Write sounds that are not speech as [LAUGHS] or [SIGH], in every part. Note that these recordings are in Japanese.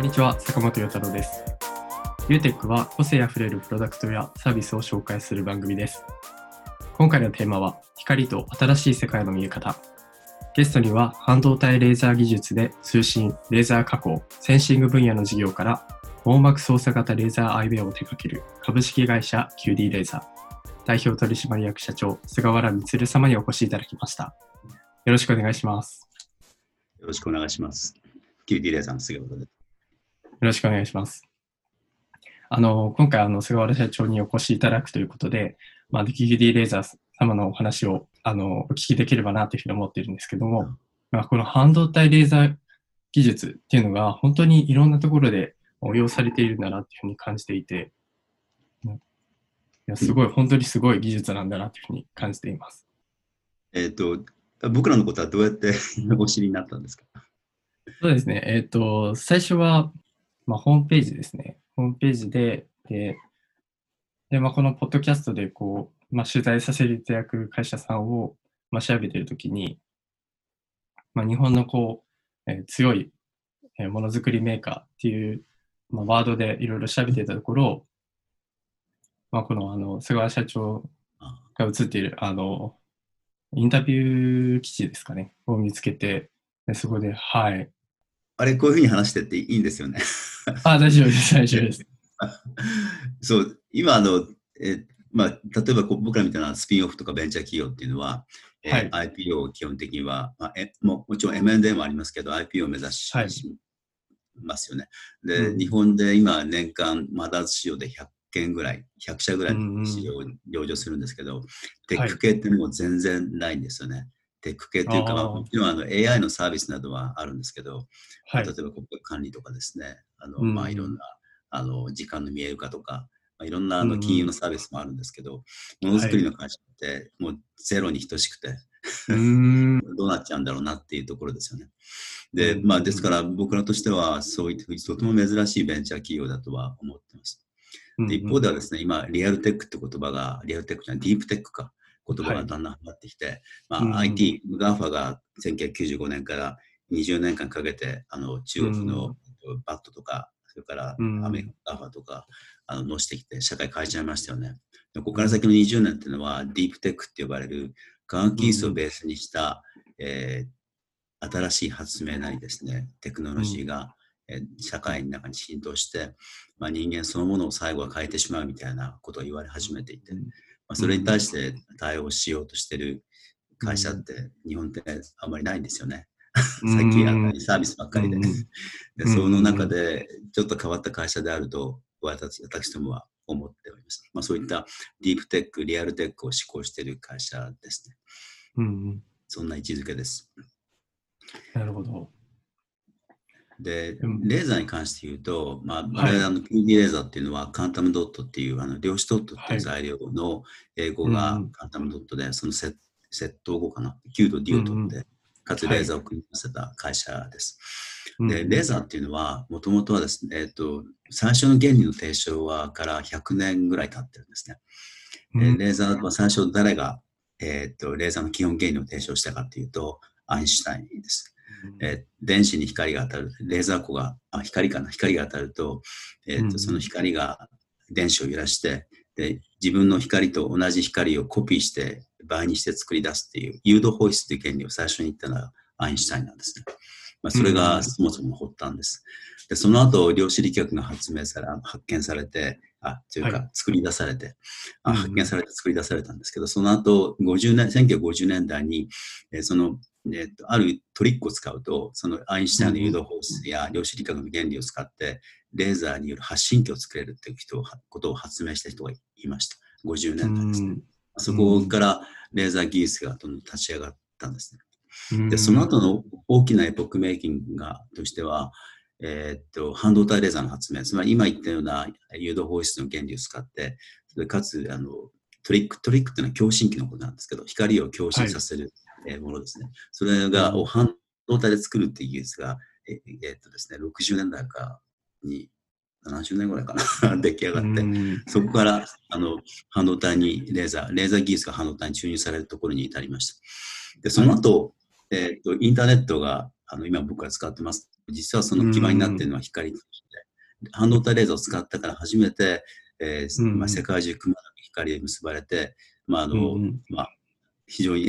こんにちは、坂本陽太郎です。ユーテックは個性あふれるプロダクトやサービスを紹介する番組です。今回のテーマは、光と新しい世界の見え方。ゲストには、半導体レーザー技術で通信、レーザー加工、センシング分野の事業から、網膜操作型レーザーアイウェアを手掛ける株式会社 QD レーザー、代表取締役社長、菅原光様にお越しいただきました。よろしくお願いします。よろしくお願いします。QD レーザーの杉本です。よろしくお願いします。あの、今回、あの、菅原社長にお越しいただくということで、まあ、QD レーザー様のお話を、あの、お聞きできればなというふうに思っているんですけども、まあ、この半導体レーザー技術っていうのが、本当にいろんなところで応用されているんだなっていうふうに感じていて、いやすごい、本当にすごい技術なんだなというふうに感じています。えっ、と、僕らのことはどうやって [LAUGHS] お知りになったんですか？そうですね。えっ、と、最初は、まあ、ホームページですね。ホームページで、で、でまあ、このポッドキャストでこう、まあ、取材させていただく会社さんを、まあ、調べているときに、まあ、日本のこう、えー強い、えーものづくりメーカーっていう、まあ、ワードでいろいろ調べていたところ、まあ、このあの菅原社長が映っているあのインタビュー記事ですかね、を見つけて、でそこで、はい、あれ、こういうふうに話してっていいんですよね。あ、大丈夫です、大丈夫です。[LAUGHS] そう、今、あの、えまあ、例えば僕らみたいなスピンオフとかベンチャー企業っていうのは、えー IPO を基本的には、まあ、えももちろん M&A もありますけど、IPO を目指し,、はいますよね。で、うん日本で今、年間、マダーズ市場で100件ぐらい、100社ぐらいうんうんの市場を上場するんですけど、テック系ってもう全然ないんですよね。テック系っていうか、もちろんあの AI のサービスなどはあるんですけど、はい例え。ば国家管理とかですね、あのうんまあ、いろんなあの時間の見える化とか、まあ、いろんなあの金融のサービスもあるんですけど、ものづくりの会社ってもうゼロに等しくて。[LAUGHS] どうなっちゃうんだろうなっていうところですよね。で、うんまあ、ですから僕らとしては、そういったとても珍しいベンチャー企業だとは思ってます。で一方ではですね、今、リアルテックって言葉が、リアルテックじゃない、ディープテックか、言葉がだんだん上がってきて、うん。うんまあ、IT、GAFA が1995年から20年間かけて、あの中国のバットとか、それからうん。アメリカ GAFA とか、あの、乗してきて、社会変えちゃいましたよね。でここから先の20年っていうのは、ディープテックって呼ばれる、科学技術をベースにした、えー新しい発明なりですね、テクノロジーが、えー社会の中に浸透して、まあ、人間そのものを最後は変えてしまうみたいなことを言われ始めていて、まあ、それに対して対応しようとしてる会社って日本ってあんまりないんですよね。[LAUGHS] 最近あんまりサービスばっかりで。うんでその中でちょっと変わった会社であると私私どもは思っております。まあ、そういったディープテック、リアルテックを施行している会社ですね。うんうん。そんな位置づけです。なるほど。でうん、レーザーに関して言うと、まあ、はい。我々あの PD レーザーっていうのは、カンタムドットっていう、あの量子ドットっていう材料の英語がうんカンタムドットで、そのセ窃盗語かな、9と D を取って、うんかつレーザーを組み合わせた会社です。うんで、レーザーっていうのは、もともとはですね、えっと、最初の原理の提唱はから100年ぐらい経ってるんですね。うん。でレーザーは最初誰が、えっと、レーザーの基本原理を提唱したかっていうと、アインシュタインです。えー電子に光が当たる、レーザー光が、あ光かな、光が当たると、えーとうんその光が電子を揺らしてで、自分の光と同じ光をコピーして倍にして作り出すっていう誘導放出っていう原理を最初に言ったのはアインシュタインなんですね。まあ、それうんがそもそも発端です。でその後、量子力学が発明され、発見されて、あ、というはか作り出されて、あうん発見されて作り出されたんですけど、その後、50年、1950年代に、えーそのえっとあるトリックを使うと、そのアインシュタインの誘導放出や量子力学の原理を使って、レーザーによる発信機を作れるっていう人をことを発明した人がいました。50年代ですね。そこからレーザー技術がどんどん立ち上がったんですね。うんで、その後の大きなエポックメイキングがとしては、えーっと、半導体レーザーの発明、つまり今言ったような誘導放出の原理を使って、それかつあのトリック、トリックっていうのは共振器のことなんですけど、光を共振させる、えーものですね。それが、うんを半導体で作るっていう技術が、ええーっとですね、60年代かに、70年ぐらいかな、[LAUGHS] 出来上がって、うんそこからあの半導体にレーザー、レーザー技術が半導体に注入されるところに至りました。で、その後、えーとインターネットがあの今僕が使ってます。実はその基盤になっているのは光通半導体レーザーを使ったから初めて、えーまあ、世界中くまなく光で結ばれて、まああのうんうんまあ、非常に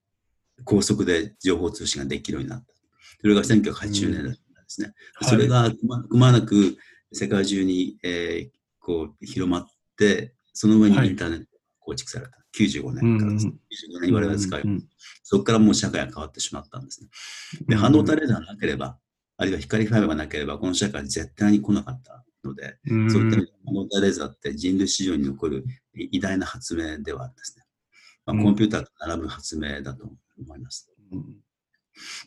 [LAUGHS] 高速で情報通信ができるようになった。それが1980年代ですね。はいそれがくまくまなく世界中に、えーこう広まって、その上にはいインターネットが構築された。95年からですね。95年に我々が使う。うんうんそこからもう社会が変わってしまったんですね。で、うん半導体レーザーがなければ、あるいは光ファイバーがなければ、この社会は絶対に来なかったので、うんそういった意味で半導体レーザーって人類史上に残る偉大な発明ではあるんですね。まあ、うんコンピューターと並ぶ発明だと思います。うん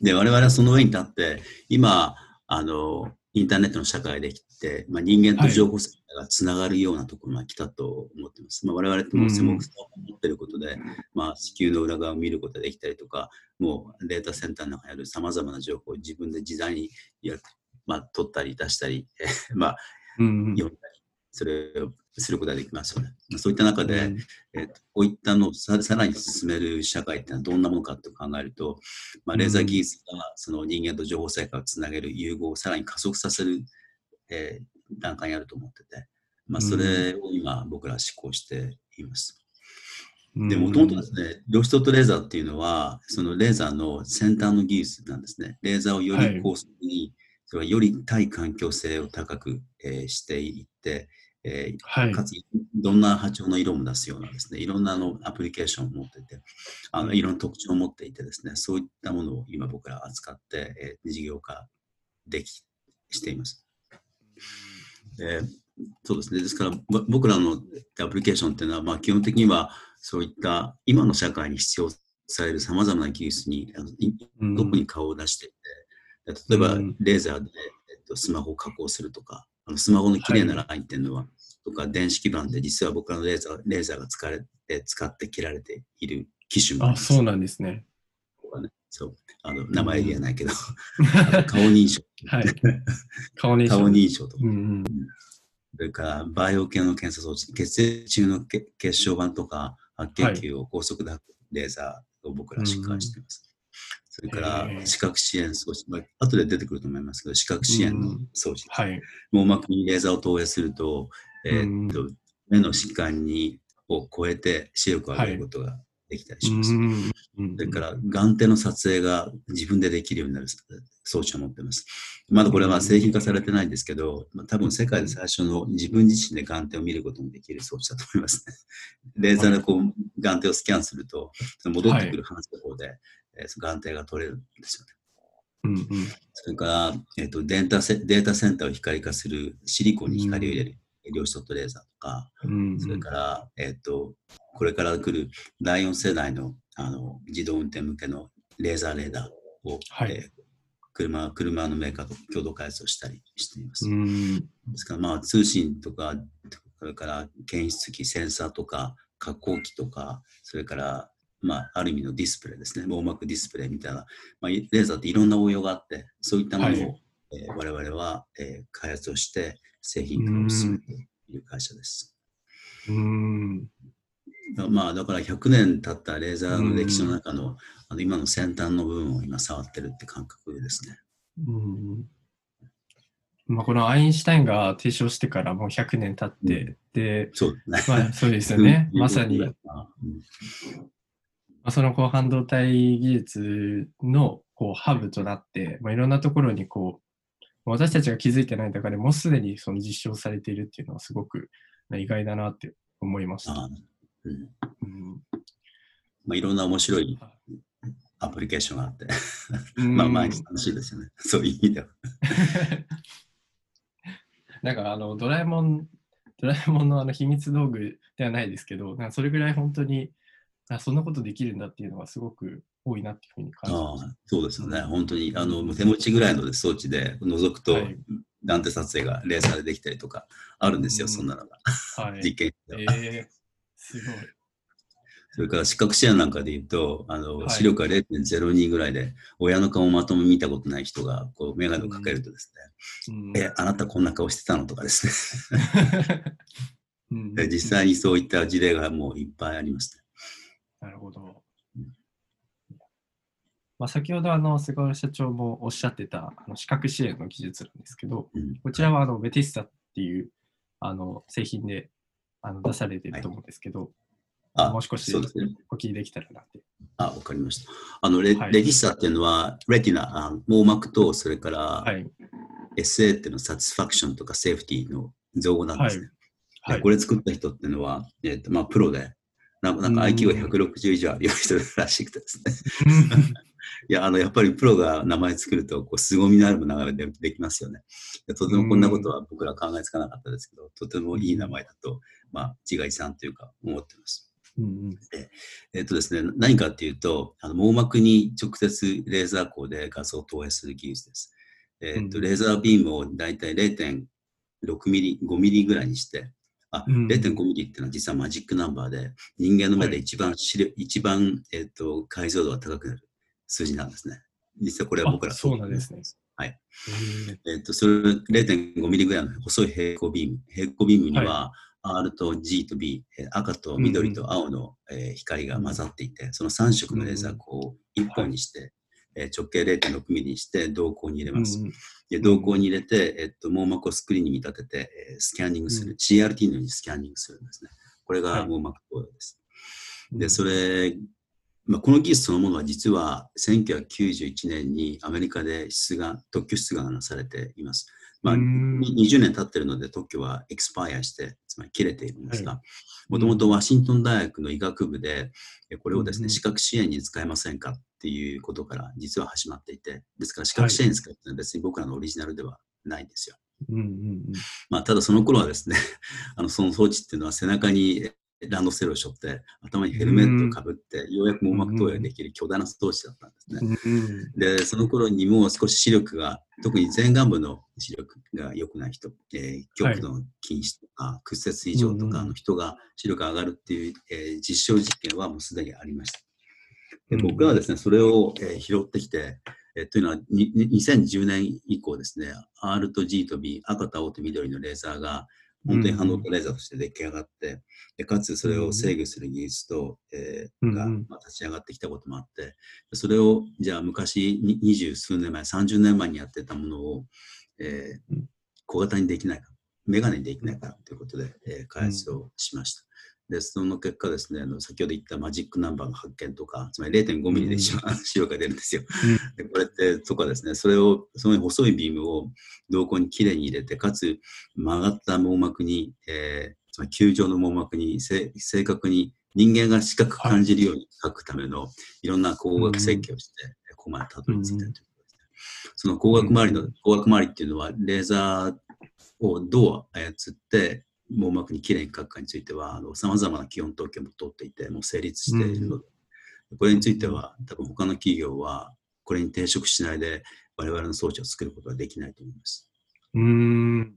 で、我々はその上に立って、今、あの、インターネットの社会できて、まあ、人間と情報世界がつながるようなところまで来たと思っています。まあ、我々とも専門家を持っていることで、まあ、地球の裏側を見ることができたりとか、もうデータセンターの中にある様々な情報を自分で自在にやる、まあ、取ったり出したり、[LAUGHS] まあ、うんうん読んだり、それをすることができますよね。そういった中で、うんえーとこういったのをささらに進める社会ってのはどんなものかと考えると、まあ、レーザー技術がその人間と情報世界をつなげる融合をさらに加速させる、えー段階にあると思ってて、まあ、それを今僕らは施行しています。で、もともとですね、ロストとレーザーっていうのは、そのレーザーの先端の技術なんですね。レーザーをより高速に、それはより対環境性を高く、えーしていって、えーはいかつ、どんな波長の色も出すようなですね、いろんなあのアプリケーションを持ってて、あのいろんな特徴を持っていてですね、そういったものを今僕ら扱って、えー事業化できしています。でそうですね。ですから、ぼ僕らのアプリケーションっていうのは、まあ、基本的にはそういった今の社会に必要されるさまざまな技術にあのいうんどこに顔を出していて、例えばうんレーザーで、えっと、スマホを加工するとか、あのスマホの綺麗なラインっていうのは、とか電子基板で実は僕らのレーザーレーザーが使われて使って切られている機種もあそうなんですね。そうあの名前言えないけど、[LAUGHS] 顔認証、はい。顔認証。顔認証とかう、んうん。それからバイオ系の検査装置、血液中の血血小板とか白血球を高速でレーザーを僕ら疾患しています。それから視覚支援装置、まあ、後で出てくると思いますけど、視覚支援の装置、はい。網膜にレーザーを投影すると、えーっと目の疾患にを超えて視力を上げることができたりします。うんそれから眼底の撮影が自分でできるようになる装置を持っています。まだこれは製品化されてないんですけど、まあ、多分世界で最初の自分自身で眼底を見ることもできる装置だと思いますね。レーザーでこう眼底をスキャンすると、戻ってくる反射法で、えーその眼底が取れるんですよね。うんうん。それから、えっとデータセデータセンターを光化するシリコンに光を入れる量子ドットレーザーとか、うんうんそれから、えっと、これから来る第4世代のあの自動運転向けのレーザーレーダーを、はいえー車車のメーカーと共同開発をしたりしています。うんですから、まあ、通信とか、それから検出機、センサーとか、加工機とか、それから、まあ、ある意味のディスプレイですね、網膜ディスプレイみたいな、まあ、レーザーっていろんな応用があって、そういったものを、はい。えー我々は、えー開発をして製品化を進めている会社です。うん。まあ、だから100年経ったレーザーの歴史の中の,、あの今の先端の部分を今触ってるって感覚ですね。うん。まあ、このアインシュタインが提唱してからもう100年経って、で、そうですね。まあ、そうですよね。[LAUGHS] まさに、うんまあ、そのこう半導体技術のこうハブとなって、まあ、いろんなところにこう私たちが気づいてない中でもうすでにその実証されているっていうのはすごくまあ意外だなって思いました。あうんうんまあ、いろんな面白いアプリケーションがあって、うん [LAUGHS] まあ毎日楽しいですよね。[LAUGHS] そういう意味では。[LAUGHS] なんかあのドラえもん、ドラえもんのあの秘密道具ではないですけど、それぐらい本当にあそんなことできるんだっていうのがすごく多いなっていうふうに感じましああそうですよね。本当にあの手持ちぐらいの装置で覗くと、はい眼底撮影がレーザーでできたりとかあるんですよ、うんそんなのが。た。はい。[LAUGHS] 実験えー、すごい。それから視覚支援なんかで言うと、あのはい視力が0.02ぐらいで、親の顔をまともに見たことない人がこう眼鏡をかけるとですうんね、え、あなたこんな顔してたのとかですね。[LAUGHS] うんで実際にそういった事例がもういっぱいありますね。なるほど。まあ、先ほどあの菅原社長もおっしゃってたあの視覚支援の技術なんですけど、うんこちらはあのベティスタっていうあの製品であの出されていると思うんですけど、あもう少し。お聞きできたらなって。あ、わかりました。あの、レ,、はいレディスタっていうのは、レティナ、あ網膜と、それから、はい。SA っていうのはサティスファクションとかセーフティーの造語なんですね。はいでこれ作った人っていうのは、えっとまあ、プロで、なんかなんかうん IQ が160以上あるような人らしくてですね。[LAUGHS] いや、あの、やっぱりプロが名前作ると、こう、凄みのある名前でできますよね。でとてもこんなことは僕ら考えつかなかったですけど、とてもいい名前だと、まあ、自画自賛というか、思ってます。えっとですね、何かっていうと、あの網膜に直接レーザー光で画像を投影する技術です。えっとうんレーザービームをだいたい0.6ミリ、5ミリぐらいにして、あ、うん0.5ミリっていうのは実はマジックナンバーで、人間の目で一番視力、一番、えっと解像度が高くなる数字なんですね。実はこれは僕らあそうなんですね。はい。へえっと、それ0.5ミリぐらいの細い平行ビーム。平行ビームには R と G と B、えー赤と緑と青の、えー光が混ざっていて、その3色のレーザー光を1本にして、えー直径0.6ミリにして瞳孔に入れーます。うんうん。で瞳孔に入れて、えっと、網膜をスクリーンに見立てて、えースキャンニングする、うん。CRT のようにスキャンニングするんですね。これはい。が網膜投与です。で、それ、まあ、この技術そのものは実は1991年にアメリカで出願、特許出願がなされています。まあ、うん。に20年経ってるので特許はエクスパイアして、つまり切れているんですがは、もともとワシントン大学の医学部で、えこれをですね、うんうん。視覚支援に使えませんかっていうことから実は始まっていて、ですから視覚支援に使うっていうのは別に僕らのオリジナルではないんですよ。うんうんまあ、ただその頃はですね、[LAUGHS] あのその装置っていうのは背中にランドセルを背負って、頭にヘルメットをかぶって、ようやく網膜投与できる巨大な装置だったんですね。うんうんで、その頃にもう少し視力が、特に前眼部の視力が良くない人、えー極度の近視とか、屈折異常とかの人が視力が上がるっていう、えー実証実験はもうすでにありました。でうん。僕はですね、それを、えー拾ってきて、えーというのはにに2010年以降ですね、R と G と B、赤と青と緑のレーザーが本当に半導体レーザーとして出来上がって、でかつそれを制御する技術と、えーが、まあ、立ち上がってきたこともあって、それをじゃあ昔に二十数年前、30年前にやってたものを、えーうん。小型にできないか、メガネにできないかということで、えー開発をしました。で、その結果ですね、あの先ほど言ったマジックナンバーの発見とか、つまり0.5ミリで一番 [LAUGHS] が出るんですよ。でこれって、とかですね、それを、その細いビームを瞳孔にきれいに入れて、かつ曲がった網膜に、えーつまり球状の網膜にせ正確に人間が視覚感じるように描くためのいろんな光学設計をして、ここまでたどり着いたということですね。その光学周りの、光学周りっていうのは、レーザーをどう操って、網膜にきれいに描くかについては、さまざまな基本統計も取っていて、もう成立しているので、これについては、多分他の企業は、これに抵触しないで、我々の装置を作ることはできないと思います。うーん。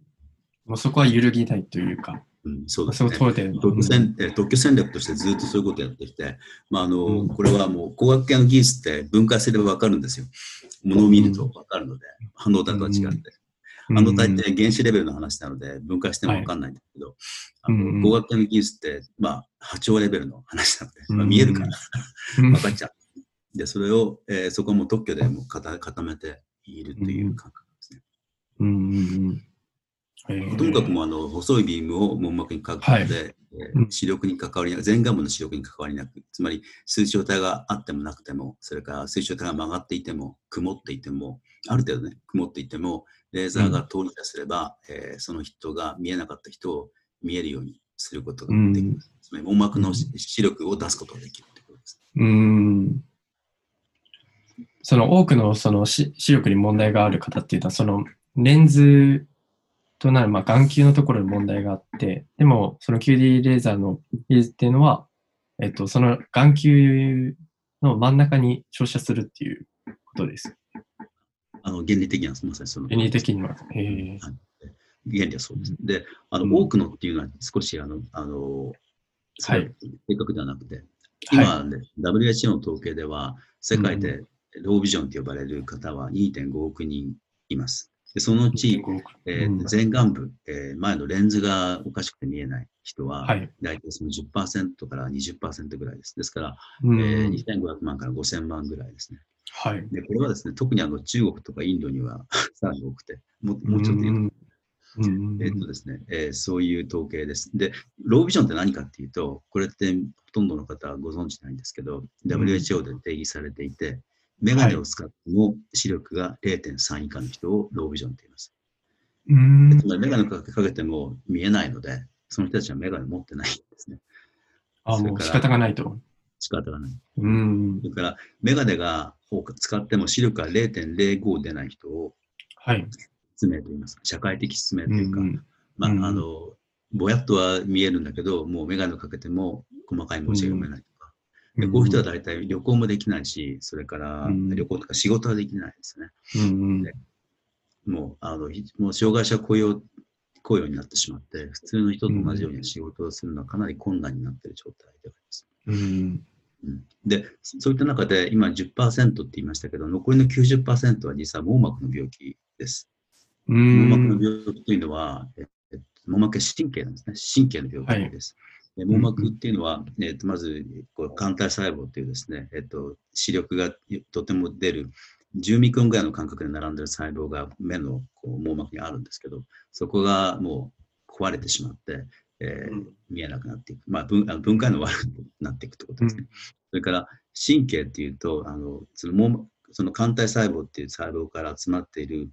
もうそこは揺るぎないというか、うん、そうですね特許戦えー特許戦略としてずっとそういうことをやってきて、まああのうんこれはもう工学系の技術って分解すれば分かるんですよ。ものを見ると分かるので、半導体とは違って。半導体って原子レベルの話なので分解しても分かんないんだけど、あうんうん。の工学技術って、まあ、波長レベルの話なので、まあ、うん。見えるからうん。分かっちゃう。で、それを、えーそこも特許でも固固めているという感覚ですね。うんうんうん。へーともかくもうあの細いビームを網膜にかくので、えーうん。視力に関わりなく、前眼部の視力に関わりなく、つまり水晶体があってもなくても、それから水晶体が曲がっていても、曇っていても、ある程度ね、曇っていても、レーザーが通り出せれば、えーその人が見えなかった人を見えるようにすることができます。つまり網膜の視視力を出すことができるということです。うその多くのその視視力に問題がある方っていうのは、そのレンズとなる、まあ、眼球のところに問題があって、でもその QD レーザーの技術っていうのは、えっと、その眼球の真ん中に照射するっていうことです。あの原理的にはまさにその通原理的には。へえはい原理はそうです。で、あの、うん多くのっていうのは少し、あの、あの、はい正確ではなくて、はい今、ね WHO の統計では、世界でロービジョンと呼ばれる方は2.5億人います。でそのうち、えーうん前眼部、えー前のレンズがおかしくて見えない人は、はい。大体その10%から20%ぐらいです。ですから、うんえー2500万から5000万ぐらいですね。はい。で、これはですね、特にあの中国とかインドには [LAUGHS] さらに多くて、ももうちょっと言うと、えっとですね、えーそういう統計です。で、ロービジョンって何かっていうと、これってほとんどの方はご存知ないんですけど、WHO で定義されていて、メガネを使っても視力が0.3以下の人をロービジョンって言います。うんつまりメガネをかけても見えないので、その人たちはメガネ持ってないんですね。あ、もう仕方がないと。仕方がない。うんそ。れから、メガネがを使っても視力が0.05出ない人をはい。失明と言います。社会的失明というか、うんまあ、うんあの、ぼやっとは見えるんだけど、もうメガネをかけても細かい文字が読めないとか。でこういう人は大体旅行もできないし、それからうん旅行とか仕事はできないですね。うんでもう、あの、ひもう障害者雇用、雇用になってしまって、普通の人と同じように仕事をするのはかなり困難になっている状態であります。うんうんで、そういった中で今10%って言いましたけど、残りの90%は実は網膜の病気です。う網膜のん。病気というのは、ええ網膜は神経なんですね。神経の病気です。で網膜っていうのは、えっとまずこう肝体細胞っていうですね、えっと視力がとても出る10ミクロンぐらいの間隔で並んでる細胞が目のこう網膜にあるんですけど、そこがもう壊れてしまって、えー見えなくなっていく。まあ、分あの分解の悪くなっていくってことですね。それから神経っていうと、あのその網膜その肝体細胞っていう細胞から集まっている、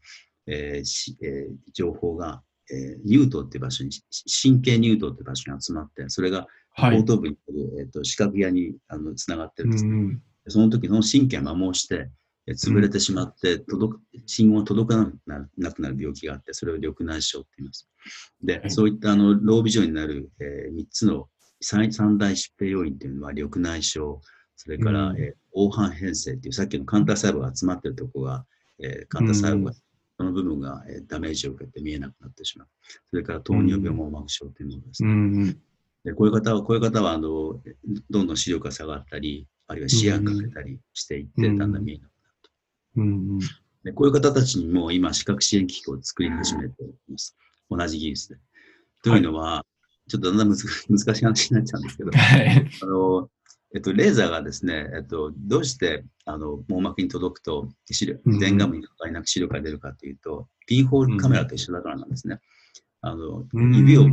えーしえー情報が、えー乳頭っていう場所に、し神経乳頭っていう場所に集まって、それがはい後。頭部にある、えー、と視覚野にあのつながってるんですね。うんその時の神経が摩耗して、えー潰れてしまって、届く信号が届かなくなるなくなる病気があって、それを緑内障って言います。で、はいそういったあのロービジョンになる、え3つの三三大疾病要因っていうのは緑内障、それから、うんえー黄斑変性っていうさっきの肝体細胞が集まってるところが、えー肝体細胞が、うんその部分が、えーダメージを受けて見えなくなってしまう。それから糖尿病網膜症というものですうね。ん。でこういう方は、こういう方はあのどんどん視力が下がったり、あるいは視野がかけたりしていって、うんだんだん見えなくなると。うん。でこういう方たちにも今、視覚支援機器を作り始めています。同じ技術で。というのは、ちょっとだんだん難難しい話になっちゃうんですけど、はい。あのえっと、レーザーがですね、えっと、どうしてあの網膜に届くと視力うん。前眼部に関わりなく視力が出るかというと、ピンホールカメラと一緒だからなんですね。あのうん。指を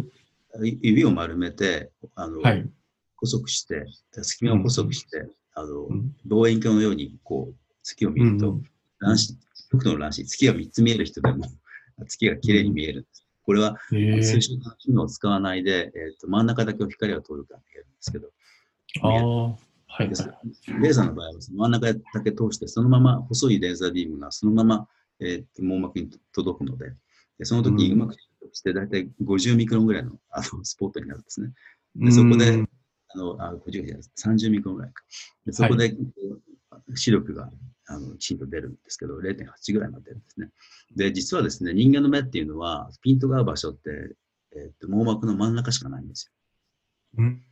指を丸めてあの、はい。細くして、隙間を細くして、あのうん。望遠鏡のようにこう月を見ると、うん。乱視、極度の乱視、月が3つ見える人でも [LAUGHS] 月が綺麗に見えるんです。これはえ数式の機能を使わないで、えーと真ん中だけを光が通るから見えるんですけど、ああ。はい。レーザーの場合は真ん中だけ通して、そのまま細いレーザービームがそのまま、えーと網膜に届くので、でその時にうまくして、だいたい50ミクロンぐらいのあのスポットになるんですね。でそこでうんあのあ50じゃない30ミクロンぐらいか。でそこで、こう視力があのきちんと出るんですけど、0.8ぐらいまで出るんですね。で、実はですね、人間の目っていうのは、ピントが合う場所って、えーと網膜の真ん中しかないんですよ。うん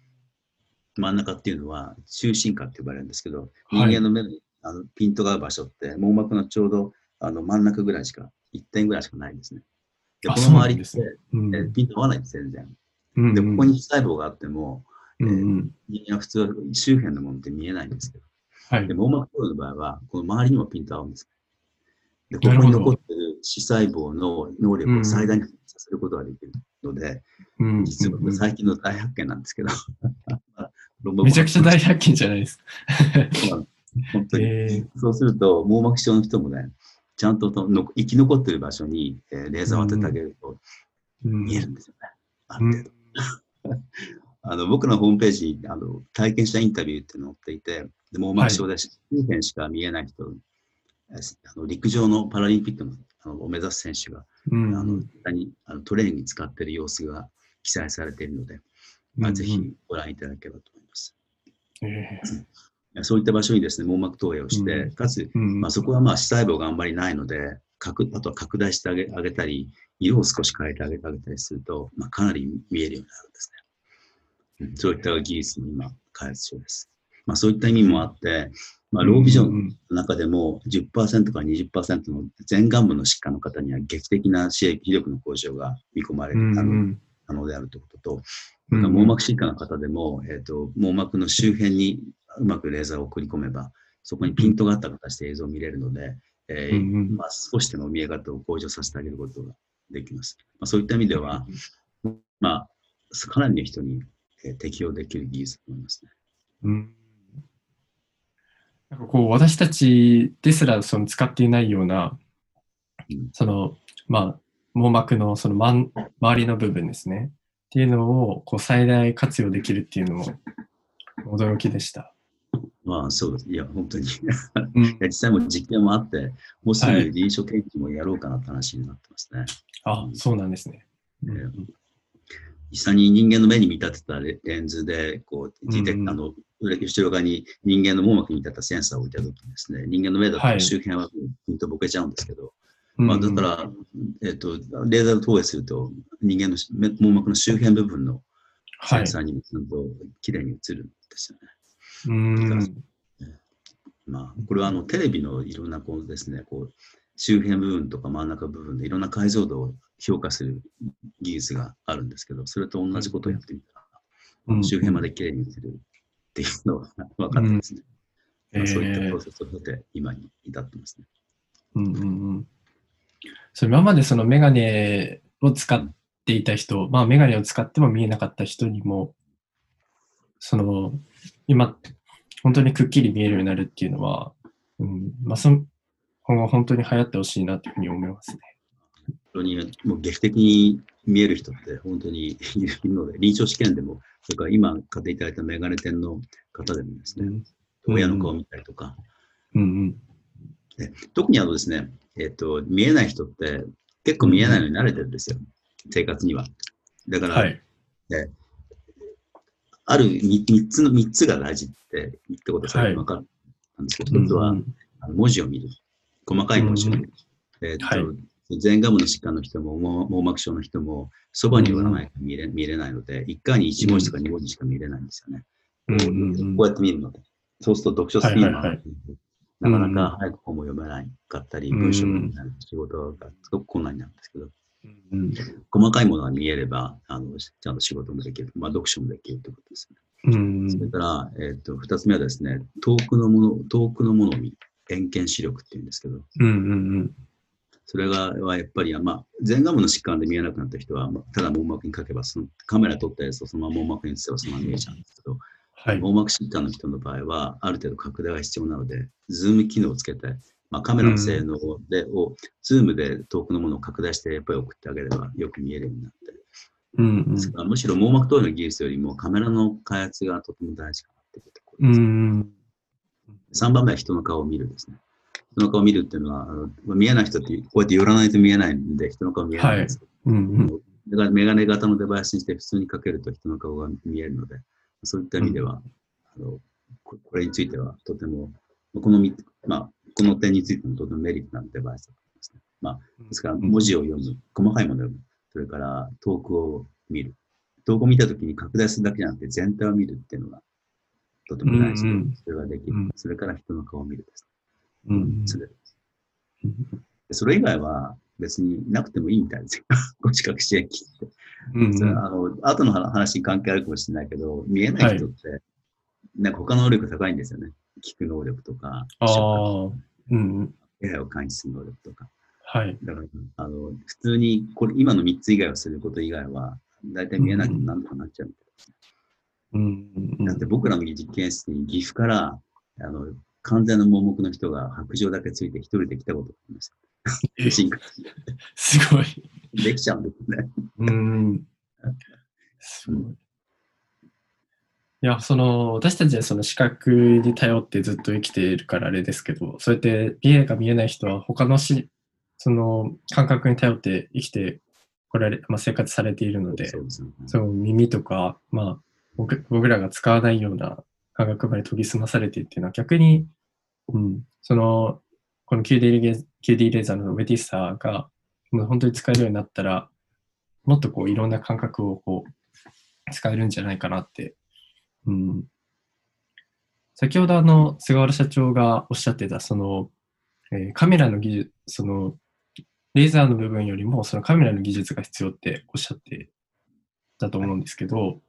真ん中っていうのは中心下って呼ばれるんですけど、はい。人間の目にあのピントが合う場所って網膜のちょうどあの真ん中ぐらいしか、1点ぐらいしかないんですね。で、あこの周りって、そうなんえーピント合わないんです、全然。うんで、ここに細胞があっても、うんうん。人間は普通は周辺のものって見えないんですけど、はい。で。網膜の場合は、この周りにもピント合うんです。で、ここに残ってる視細胞の能力を最大にさせることができるので、うん。実は最近の大発見なんですけど、[LAUGHS] 論文もめちゃくちゃ大発見じゃないですか。本当に。えそうすると、網膜症の人もね、ちゃんととの生き残ってる場所に、えーレーザーを当ててあげると見えるんですよね。あうんる程度。[LAUGHS] あの僕のホームページにあの体験したインタビューって載っていて、で網膜症で周辺しか見えない人、えあの陸上のパラリンピックのあのを目指す選手が、うん。あのあのトレーニングに使っている様子が記載されているので、まあ、ぜひご覧いただければとえそういった場所にですね、網膜投影をして、うん。かつ、ーうん。まあ、そこはまあ視細胞があんまりないので、拡あとは拡大してあげあげたり、色を少し変えてあげてあげたりすると、まあ、かなり見えるようになるんですね。うん。そういった技術に今、開発中です。まあ、そういった意味もあって、まあ、ロービジョンの中でも10%から20%の前眼部の疾患の方には劇的な視野力の向上が見込まれる、うんうん可能であるということと、うん網膜疾患の方でも、えー、と網膜の周辺にうまくレーザーを送り込めば、そこにピントがあった形で映像を見れるので、えーうんうんまあ、少しでも見え方を向上させてあげることができます。まあ、そういった意味では、まあ、かなりの人に、えー適用できる技術だと思いますね。うんなんかこう、私たちですらその使っていないようなうん、その、まあ、網膜のそのまん周りの部分ですね。っていうのをこう最大活用できるっていうのも驚きでした。まあ、そうです。いや、本当に。[LAUGHS] 実際も実験もあって、もうすぐはい臨床研究もやろうかなって話になってますね。あ、そうなんですね。うんえ実際に人間の目に見立てたレレンズで、こう、ディテクうんあの、後ろ側に人間の網膜に見立てたセンサーを置いたときにですね、人間の目だはいと周辺はピンとぼけちゃうんですけど、うんまあ、だから、えっ、と、レーザーを投影すると、人間の網膜の周辺部分のセはいンサーにもちゃんと綺麗に映るんですよね。うんまあ、これはあのテレビのいろんなこうですね、こう周辺部分とか真ん中部分でいろんな解像度を評価する技術があるんですけど、それと同じことをやってみたら、うん周辺まで綺麗に映るっていうのが分かってますね。まあ、そういったえープロセスを経て今に至ってますね。うんうんうん。そう今までそのメガネを使っていた人、まあメガネを使っても見えなかった人にも、その、今、本当にくっきり見えるようになるっていうのは、うん、まあその、今後本当に流行ってほしいなというふうに思いますね。本当にもう劇的に見える人って本当にいるので、臨床試験でも、それから今買っていただいたメガネ店の方でもですね、うん親の顔を見たりとか、うんうん。で特にあのですね、えっ、と、見えない人って結構見えないのに慣れてるんですよ。生活には。だから、はい。あるみ三つの三つが大事って、ってことがはい分かるんですけど、一つは、うんあの文字を見る。細かい文字を見る。えっ、と、はい前牙部の疾患の人も網網膜症の人もそばに寄らないと見れ,、見れないので、1回に1文字とか2文字しか見れないんですよね。うんこうやって見るので。そうすると読書スピードがはいはいはいなかなか早く本も読めないかったり、うん。文章も仕事がすごく困難になるんですけど、うん。細かいものが見えれば、あのちゃんと仕事もできる。まあ、読書もできるということですね。うん。それから、えっ、と、二つ目はですね、遠くのもの、遠くのものを見る。遠見視力っていうんですけど、うんうんそれがはやっぱり、まあ、前眼部の疾患で見えなくなった人は、まあただ網膜に書けばその、カメラ撮ったやつをそのまま網膜に映せばそのまま見えちゃうんですけど、はい。網膜疾患の人の場合は、ある程度拡大が必要なので、ズーム機能をつけて、まあ、カメラの性能で、を、ズームで遠くのものを拡大してやっぱり送ってあげればよく見えるようになって、うんうん。むしろ網膜投影の技術よりもカメラの開発がとても大事かなっていうとこうろです。ん3番目は人の顔を見るですね。人の顔を見るっていうのは、あの見えない人ってこうやって寄らないと見えないんで、人の顔見えないんですけど、うんうん。だからメガネ型のデバイスにして普通にかけると人の顔が見えるので、そういった意味では、あのここれについてはとても、このみ、まあ、この点についてもとてもメリットなデバイスだと思いますね。まあ、ですから文字を読む、細かいものを読む、それから遠くを見る。遠くを見たときに拡大するだけじゃなくて全体を見るっていうのがとても大事で、それができる。うんそれから人の顔を見るです。うんそれ以外は別になくてもいいみたいですよ。[LAUGHS] ご視覚支援機って。うんそれはあの後の話に関係あるかもしれないけど、見えない人って、なんか他の能力高いんですよね。聞く能力とか、あうんを感知する能力とか。はい。だから、あの普通にこれ今の3つ以外をすること以外は、大体見えなくてなんとかなっちゃうみたいうんうんな。だって僕らの実験室に岐阜からあの完全な盲目の人が白状だけついて一人で来たことがあります。え新幹線すごい。でできちゃうんですね。うん。すごい。いや、その、私たちはその視覚に頼ってずっと生きているからあれですけど、そうやって見えが見えない人は他のし、その感覚に頼って生きてこられ、まあ、生活されているので、そうね。その耳とか、まあ、僕僕らが使わないような感覚まで研ぎ澄まされているっていうのは逆に、うん、その、この QD レー QD レーザーのメティッサーがもう本当に使えるようになったら、もっとこういろんな感覚をこう使えるんじゃないかなって。うん、先ほどあの、菅原社長がおっしゃってた、その、えーカメラの技術、その、レーザーの部分よりもそのカメラの技術が必要っておっしゃってたと思うんですけど、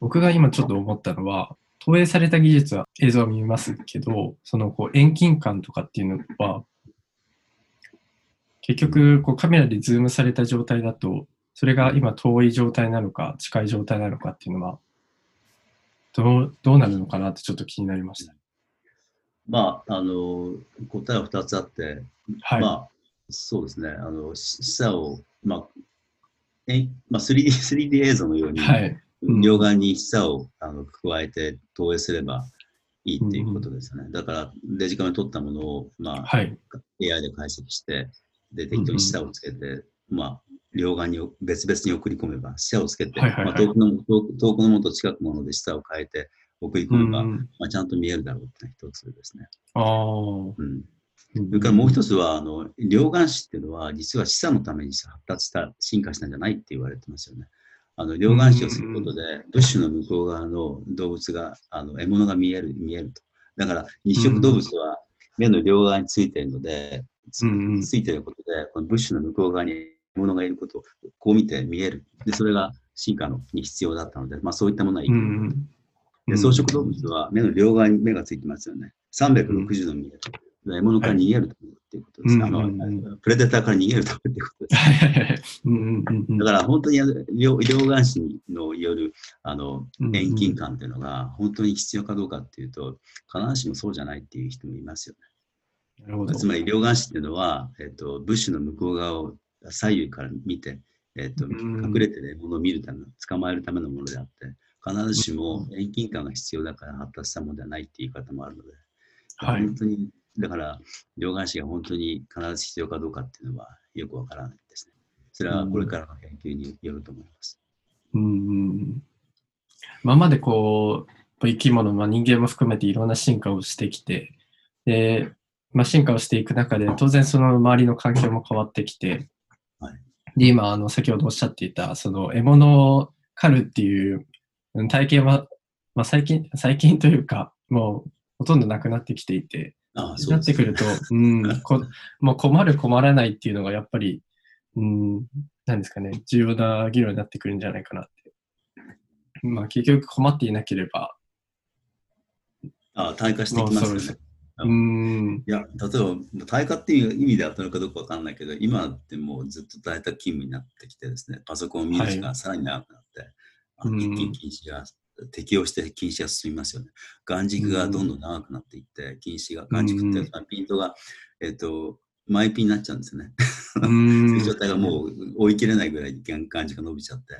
僕が今ちょっと思ったのは、投影された技術は映像を見ますけど、そのこう遠近感とかっていうのは、結局こうカメラでズームされた状態だと、それが今遠い状態なのか近い状態なのかっていうのは、どうどうなるのかなってちょっと気になりました。まあ、あの、答えは2つあって、はい。まあ、そうですね、あの、し示唆を、まあ、えまあ、3D, 3D [LAUGHS] 映像のように、はい。うん両側に示唆をあの加えて投影すればいいっていうことですよね。だから、デジカメに撮ったものを、まあ、はい。AI で解析して、で、適当に示唆をつけて、まあ、両側に別々に送り込めば、示唆をつけて、はいはいはいまあ、遠くの遠く遠くのものと近くのもので示唆を変えて送り込めば、うんまあ、ちゃんと見えるだろうって一つですね。ああ。うん。それからもう一つは、あの、両眼視っていうのは、実は示唆のために発達した、進化したんじゃないって言われてますよね。あの、両眼視をすることで、ブッシュの向こう側の動物が、あの、獲物が見える、見えると。だから、日食動物は目の両側についているので、ついていることで、このブッシュの向こう側に獲物がいることを、こう見て見える。で、それが進化のに必要だったので、まあそういったものはいい。うんで草食動物は目の両側に目がついてますよね。360度見える。獲物から逃げるためっていうことです。あうんうんうんのプレデターから逃げるためっていうことです。はいはいはいうんうんうんうん [LAUGHS] だから本当に両両眼視のよるあのうん遠近感っていうのが本当に必要かどうかっていうと、必ずしもそうじゃないっていう人もいますよね。つまり両眼視っていうのは、えっと、ブッシュの向こう側を左右から見て、えっと、うん。隠れて獲物を見るための、捕まえるためのものであって、必ずしも遠近感が必要だから発達したものではないっていう言い方もあるので、はい。本当に、だから、両眼視が本当に必ず必要かどうかっていうのはよくわからないですね。それはこれからの研究によると思います。うん。今までこう、生き物、まあ、人間も含めていろんな進化をしてきて、で、まあ、進化をしていく中で、当然その周りの環境も変わってきて、はい。で、今、あの、先ほどおっしゃっていた、その獲物を狩るっていううん体験は、まあ、最近、最近というか、もうほとんどなくなってきていて、ああ、なってくると、うん、こもう困る困らないっていうのがやっぱり、うん、なんですかね、重要な議論になってくるんじゃないかなって。まあ結局困っていなければ、ああ、退化していきますよね。もうん、いや、例えば、退化っていう意味であったのかどうかわかんないけど、今ってもうずっと在宅勤務になってきてですね、パソコンを見る時間がさらに長くなって、あのうん一気に禁止が、適応して禁止が進みますよね。眼軸がどんどん長くなっていって、禁止が、眼軸ってピントが、えっ、と、前ピンになっちゃうんですよね。う [LAUGHS] そういんう状態がもう追い切れないぐらい眼眼軸が伸びちゃって、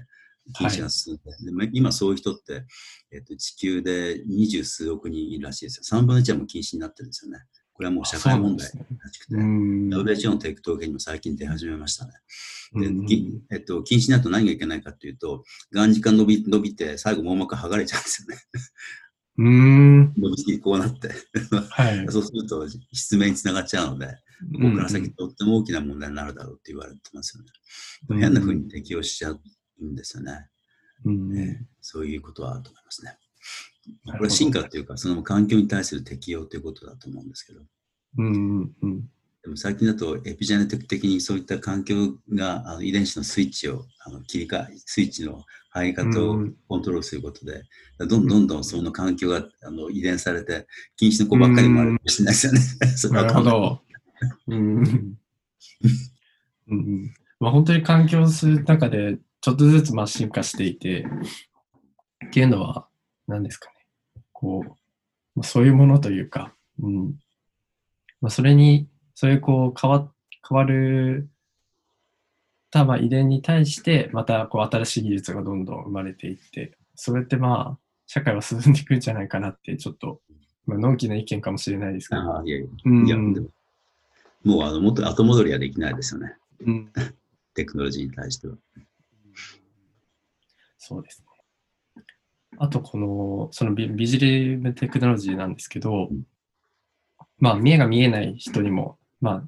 禁止が進んで、でま今そういう人って、えっと地球で二十数億人いるらしいですよ。3分の1はもう禁止になってるんですよね。これはもう社会問題らしくて、うん、WHO のテク統計にも最近出始めましたね。でえっと、禁止になると何がいけないかっていうと、眼軸が伸び伸びて、最後網膜が剥がれちゃうんですよね。うん、伸びすぎてこうなって。はい。[LAUGHS] そうすると失明につながっちゃうので、ここから先とっても大きな問題になるだろうって言われてますよね。うん変な風に適応しちゃうんですよね。うん。ねそういうことはあると思いますね。これは進化っていうか、その環境に対する適応ということだと思うんですけど、うんうんでも最近だとエピジェネティック的にそういった環境があの遺伝子のスイッチをあの切り替え、スイッチの入り方をうん。コントロールすることで、どんどんどんどん。その環境があの遺伝されて、禁止の子ばっかりもあるかもしれないですよね。[LAUGHS] なるほど。うんうん [LAUGHS] まあ、本当に環境をする中で、ちょっとずつまあ進化していて、っていうのは、何ですかね。こう、まあそういうものというか、うんまあ、それに、そういうこう変わ変わるたまあ遺伝に対して、またこう新しい技術がどんどん生まれていって、それってまあ、社会は進んでいくんじゃないかなって、ちょっと、まあのんきな意見かもしれないですけど。ああいやいや、うんいやでももうあのもっと後戻りはできないですよね。うん [LAUGHS] テクノロジーに対しては。そうですね。あと、この、そのビビジリムテクノロジーなんですけど、まあ、見えが見えない人にも、まあ、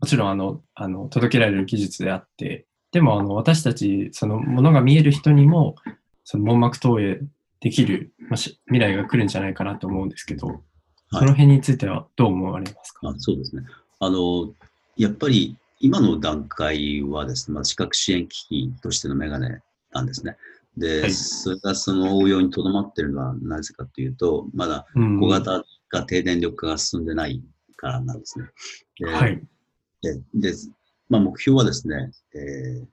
もちろん、あの、あの届けられる技術であって、でも、あの、私たち、その、ものが見える人にも、その網膜投影できる、まあ、し未来が来るんじゃないかなと思うんですけど、その辺についてはどう思われますか、あそうですね。あの、やっぱり今の段階はですね、まあ、視覚支援機器としてのメガネなんですね。で、はいそれがその応用にとどまっているのはなぜかというと、まだうん小型が低電力化が進んでないからなんですね。ではい。ででまあ、目標はですね、えー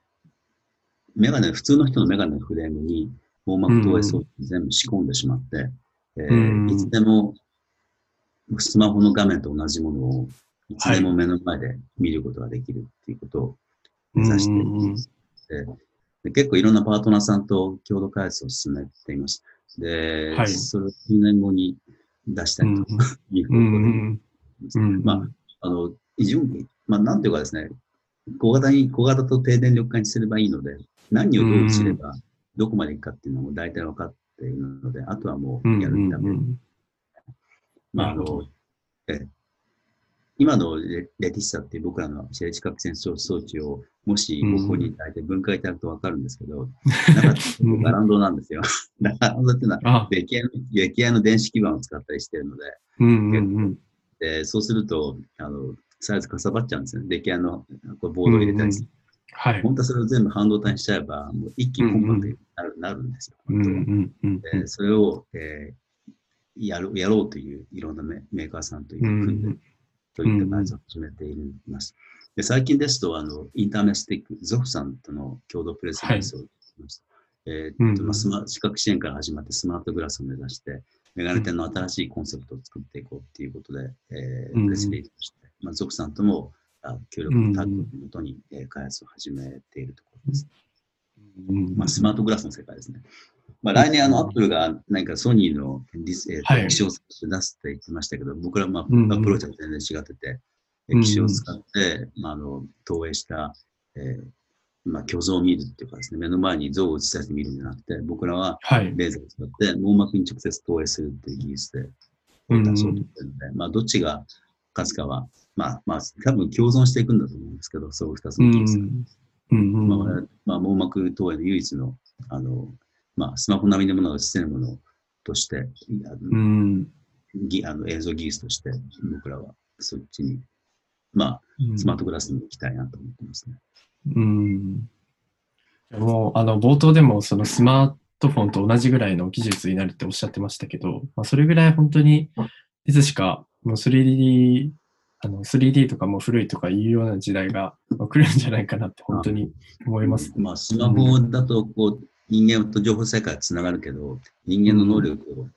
メガネ、普通の人のメガネのフレームに網膜投影装置を全部仕込んでしまって、えーうんいつでもスマホの画面と同じものをいつでも目の前で見ることができるっていうことを目指しています。結構いろんなパートナーさんと共同開発を進めています。で、はい。それを数年後に出したいといううんう方向でんうん。まあ、あの、準備、まあ、なんていうかですね、小型に、小型と低電力化にすればいいので、何をどうすれば、どこまで行くかっていうのも大体分かっているので、あとはもううんやるため、うん。まあ、あの、え今のレレティッサっていう僕らの地地殻セン装置を、もしうんここに大体分解いただくと分かるんですけど、[LAUGHS] うんガランドなんですよ。ガランドっていうのは、あ、出来合いの出来合いの電子基板を使ったりしているので、うんうんうん。でそうすると、あの、サイズかさばっちゃうんですよね。出来合いのこうボードを入れたりする。はい。本当はそれを全部半導体にしちゃえば、もう一気にコンパクトになる,、なるんですよ。うんう本当はんうんでそれを、えーやるやろうといういろんなメメーカーさんといううん組んで、といった開発を始めています。で最近ですと、あのインターネスティック、ゾフさんとの共同プレスリリースをしました。えとうんまあ、スマ視覚支援から始まってスマートグラスを目指して、メガネ店の新しいコンセプトを作っていこうということで、えプレスリリースをして、まあ、ゾフさんともあ協力のタッグのもとに、えー開発を始めているところです。うんまあ、スマートグラスの世界ですね。まあ、来年、あの、アップルが何かソニーのディス、えーとはい。機種を出すって言ってましたけど、僕ら、まあ、うんうん。アプローチは全然違ってて、えうん。機種を使って、まあ、あの、投影した、えーまあ、虚像を見るっていうかですね、目の前に像を映させて見るんじゃなくて、僕らははい。レーザーを使って網膜に直接投影するっていう技術で、出そうとしてるので、まあ、どっちが勝つかは、まあ、まあ、多分共存していくんだと思うんですけど、そういう二つうの技術が。んうん。うんまあまあ、網膜投影の唯一の、あの、まあ、スマホ並みのものが映せるものとして、いあのうんぎあの映像技術として、僕らはそっちに、まあ、スマートグラスに行きたいなと思ってますね。うん。もう、あの、冒頭でも、そのスマートフォンと同じぐらいの技術になるっておっしゃってましたけど、まあ、それぐらい本当に、いつしか、もう 3D、あの、3D とかも古いとかいうような時代がまあ来るんじゃないかなって本当に思います。まあ、スマホだと、こう、人間と情報世界がつながるけど、人間の能力を、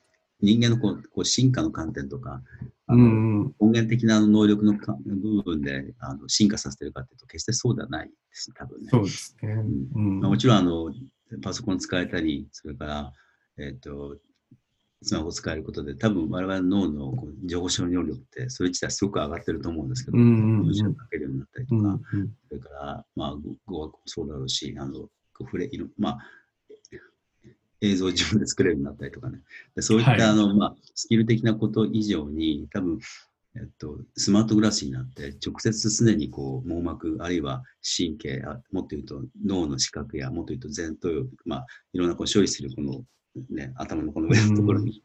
人間のこうこう進化の観点とか、あうの。根源的な能力のか部分であの進化させてるかっていうと、決してそうではないですね、多分ね。そうですね。うんまあ、もちろんあのパソコン使えたり、それから、えっとスマホを使えることで、多分我々の脳のこう情報処理能力って、それ自体すごく上がってると思うんですけど、文章を書けるようになったりとか、うんうんそれから、まあ、語学もそうだろうし、あのこう触れいろまあ、映像を自分で作れるようになったりとかね。でそういった、はいあのまあ、スキル的なこと以上に、多分えっと、スマートグラスになって、直接すでにこう網膜、あるいは神経、あもっと言うと脳の視覚や、もっと言うと前頭葉、まあ、いろんなこう処理するこの、ね、頭のこの上のところに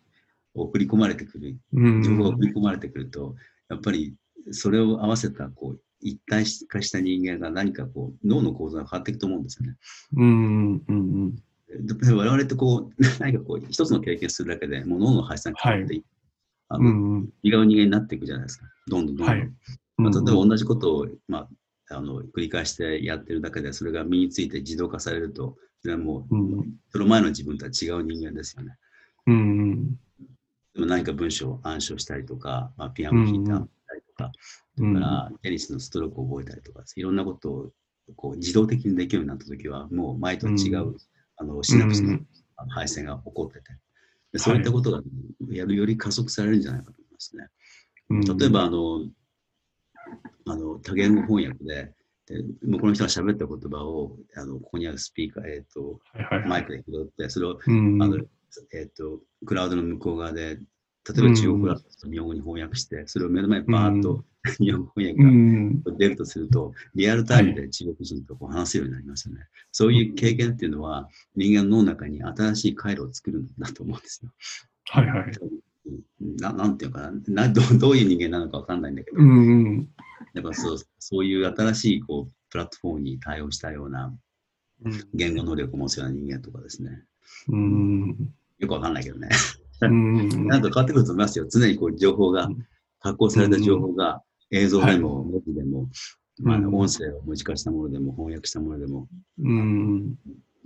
送り込まれてくる、うん情報が送り込まれてくると、やっぱりそれを合わせたこう一体化した人間が何かこう脳の構造が変わっていくと思うんですよね。うんうんうんで我々ってこう、何かこう、一つの経験するだけでもう脳の配散が変わっていく。あのうんうん違う人間になっていくじゃないですか。どんどんどんどん。はいまあ、例えば同じことを、まあ、あの繰り返してやってるだけで、それが身について自動化されると、それはもう、うんその前の自分とは違う人間ですよね。うんうんでも何か文章を暗唱したりとか、まあ、ピアノ弾いたりとか、うんだからテニスのストロークを覚えたりとか、いろんなことをこう自動的にできるようになったときは、もう前と違う、うんあのシナプスのうん配線が起こってて、でそういったことがやるより加速されるんじゃないかと思いますね。うん。例えば、あの、あの多言語翻訳で、で向こうの人が喋った言葉をあのここにあるスピーカー、えー、とマイクで拾って、それを、うん。あのえー、とクラウドの向こう側で、例えば中国語だと日本語に翻訳して、それを目の前にバーッと日本語翻訳うがん出るとすると、リアルタイムで中国人とこう話せるようになりますよね。そういう経験っていうのは、人間の中に新しい回路を作るんだと思うんですよ。はいはい。ななんていうのかななどう、どういう人間なのかわかんないんだけど、やっぱそうそういう新しいこうプラットフォームに対応したようなうん言語能力を持つような人間とかですね、うん。よくわかんないけどね。うん。なんか変わってくると思いますよ。常にこう情報がうん、発行された情報が映像でも文字でも、まあ、うん音声を文字化したものでも翻訳したものでも、うん。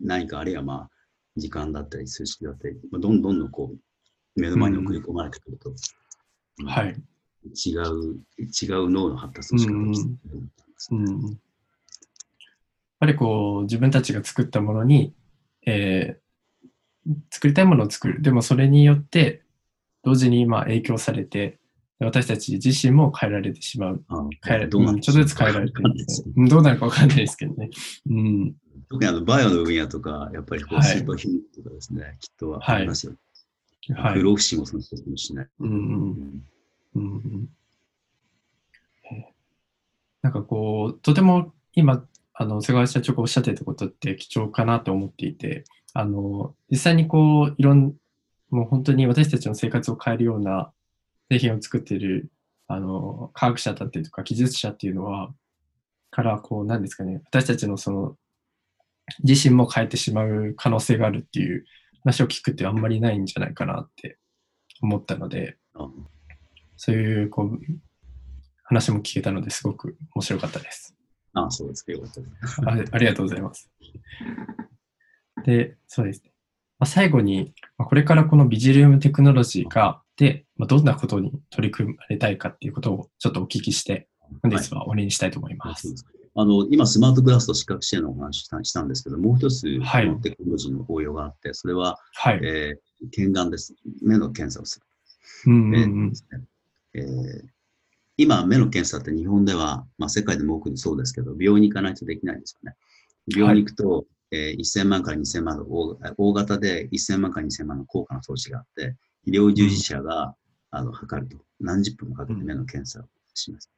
何かあるいはまあ、時間だったり数式だったり、まあ、どんどんどんこう、目の前に送り込まれてくると、うんはい。違う、違う脳の発達の仕方をしてると思いますうん。やっぱりこう、自分たちが作ったものに、えー作りたいものを作る。でもそれによって、同時にまあ影響されて、私たち自身も変えられてしまう。あ変えらどうなんうんちょっとずつ変えられてわかんないですようんどうなるかわかんないですけどね。うん。特にあのバイオの分野とか、やっぱりこうはいスーパーヒューとかですね、きっとありますよ。はい。不老不死もその一もしれない。うんうんうんなんかこう、とても今、あの、瀬川社長がおっしゃってたことって貴重かなと思っていて、あの、実際にこう、いろん、もう本当に私たちの生活を変えるような製品を作っている、あの、科学者だったりとか技術者っていうのは、から、こう、なんですかね、私たちのその、自身も変えてしまう可能性があるっていう話を聞くってあんまりないんじゃないかなって思ったので、あそういうこう話も聞けたのですごく面白かったです。あ、そうですか。よかったです。あありがとうございます。で、そうですね。まあ、最後に、まあこれからこのビジリウムテクノロジーが、で、まあ、どんなことに取り組まれたいかっていうことをちょっとお聞きして、本日はお礼にしたいと思います。あの今、スマートグラスと視覚支援のお話したしたんですけど、もう一つ、はいこのテクノロジーの応用があって、それは、はい。えー、検眼です。目の検査をする。うんうんえうんーえー今、目の検査って日本では、まあ、世界でも多くそうですけど、病院に行かないとできないんですよね。病院に行くと、えー1000万から2000万の大大型で1000万から2000万の高価な装置があって、医療従事者が、あの測ると、何十分もかけて目の検査をします。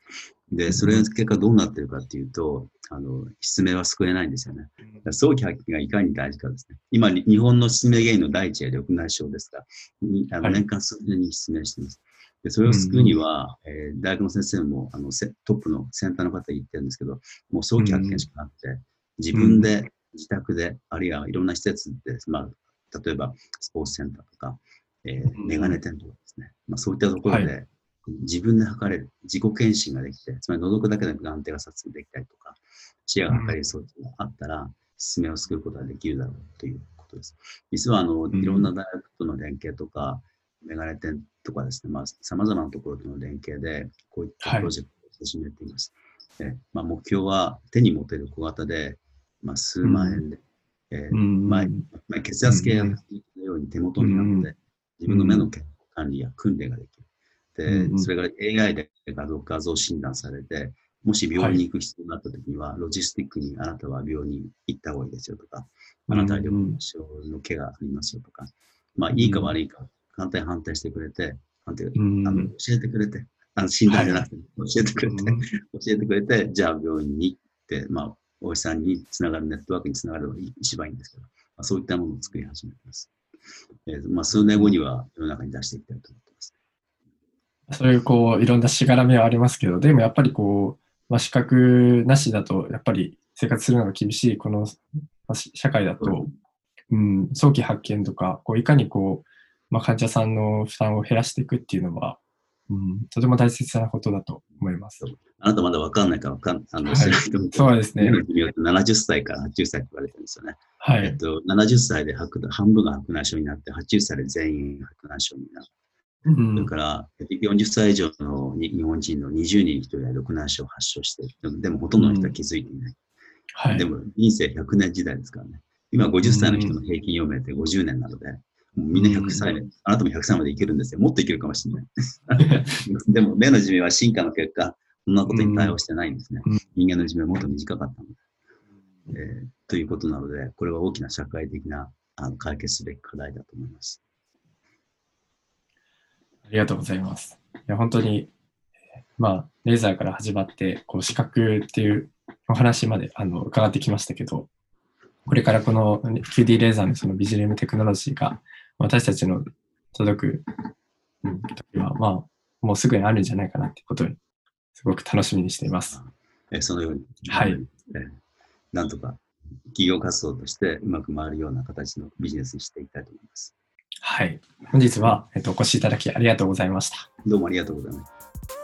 で、それの結果どうなってるかっていうと、あの失明は救えないんですよね。早期発見がいかに大事かですね。今、に日本の失明原因の第一は緑内障ですが、にあのはい年間数年に失明しています。でそれを救うには、えー大学の先生もあのせトップの先端の方に言ってるんですけど、もう早期発見しかなくて、自分で自宅で、あるいはいろんな施設で、まあ、例えばスポーツセンターとか、えーうん。メガネ店とかですね、まあ、そういったところで、は自分で測れる、自己検診ができて、つまり覗くだけで眼底が撮影できたりとか、視野が測れる装置があったら、失明を救うことができるだろうということです。実は、あの、ん。いろんな大学との連携とか、メガネ店とかですね、まあ、様々なところとの連携で、こういったプロジェクトを始めています。えまあ、目標は手に持てる小型で、まあ、数万円で、えーうんまあまあ、血圧計のように手元にあって、うん自分の目の管理や訓練ができる。で、うんそれが AI で画像画像診断されて、もし病院に行く必要があったときには、ロジスティックにあなたは病院に行った方がいいですよとか、あなたは緑内障の毛がありますよとか、まあいいか悪いか、簡単に判定してくれて、判定うんあの教えてくれて、あの診断じゃなくて、教えてくれて、うん教えてくれて、じゃあ病院に行って、まあ、お医者さんにつながる、ネットワークにつながるのが一番いいんですけど、まあ、そういったものを作り始めています。えーまあ、数年後には世の中に出していきたいと思ってます。そういうこういろんなしがらみはありますけど、でもやっぱりこう、まあ、資格なしだとやっぱり生活するのが厳しいこのまあし社会だと、うん、早期発見とか、こういかにこう、まあ、患者さんの負担を減らしていくっていうのは、うん、とても大切なことだと思います。あなたまだわかんないからわかんあの、ないそうですね目。の寿命って70歳から80歳って言われてるんですよね。はい。えっと、70歳で白半分が白内障になって、80歳で全員白内障になる。うんそれから、40歳以上のに日本人の20人に1人は緑内障を発症している。でも、ほとんどの人は気づいていない。はいで。も、人生100年時代ですからね。今、50歳の人の平均余命って50年なので、もうみんな100歳、うあなたも100歳までいけるんですよ。もっといけるかもしれない。[LAUGHS] でも、目の寿命は進化の結果、そんなことに対応してないんですね。うん人間の寿命はもっと短かったので、えーということなので、これは大きな社会的なあの解決すべき課題だと思います。ありがとうございます。いや、本当に、えーまあ、レーザーから始まって、こう、視覚っていうお話まであの伺ってきましたけど、これからこの QD レーザーのそのビジュアルテクノロジーが私たちの届く、うん、時は、まあ、もうすぐにあるんじゃないかなってことに、すごく楽しみにしています。えーそのように、はいえーなんとか企業活動としてうまく回るような形のビジネスにしていきたいと思います。はい。本日は、えっと、お越しいただきありがとうございました。どうもありがとうございます。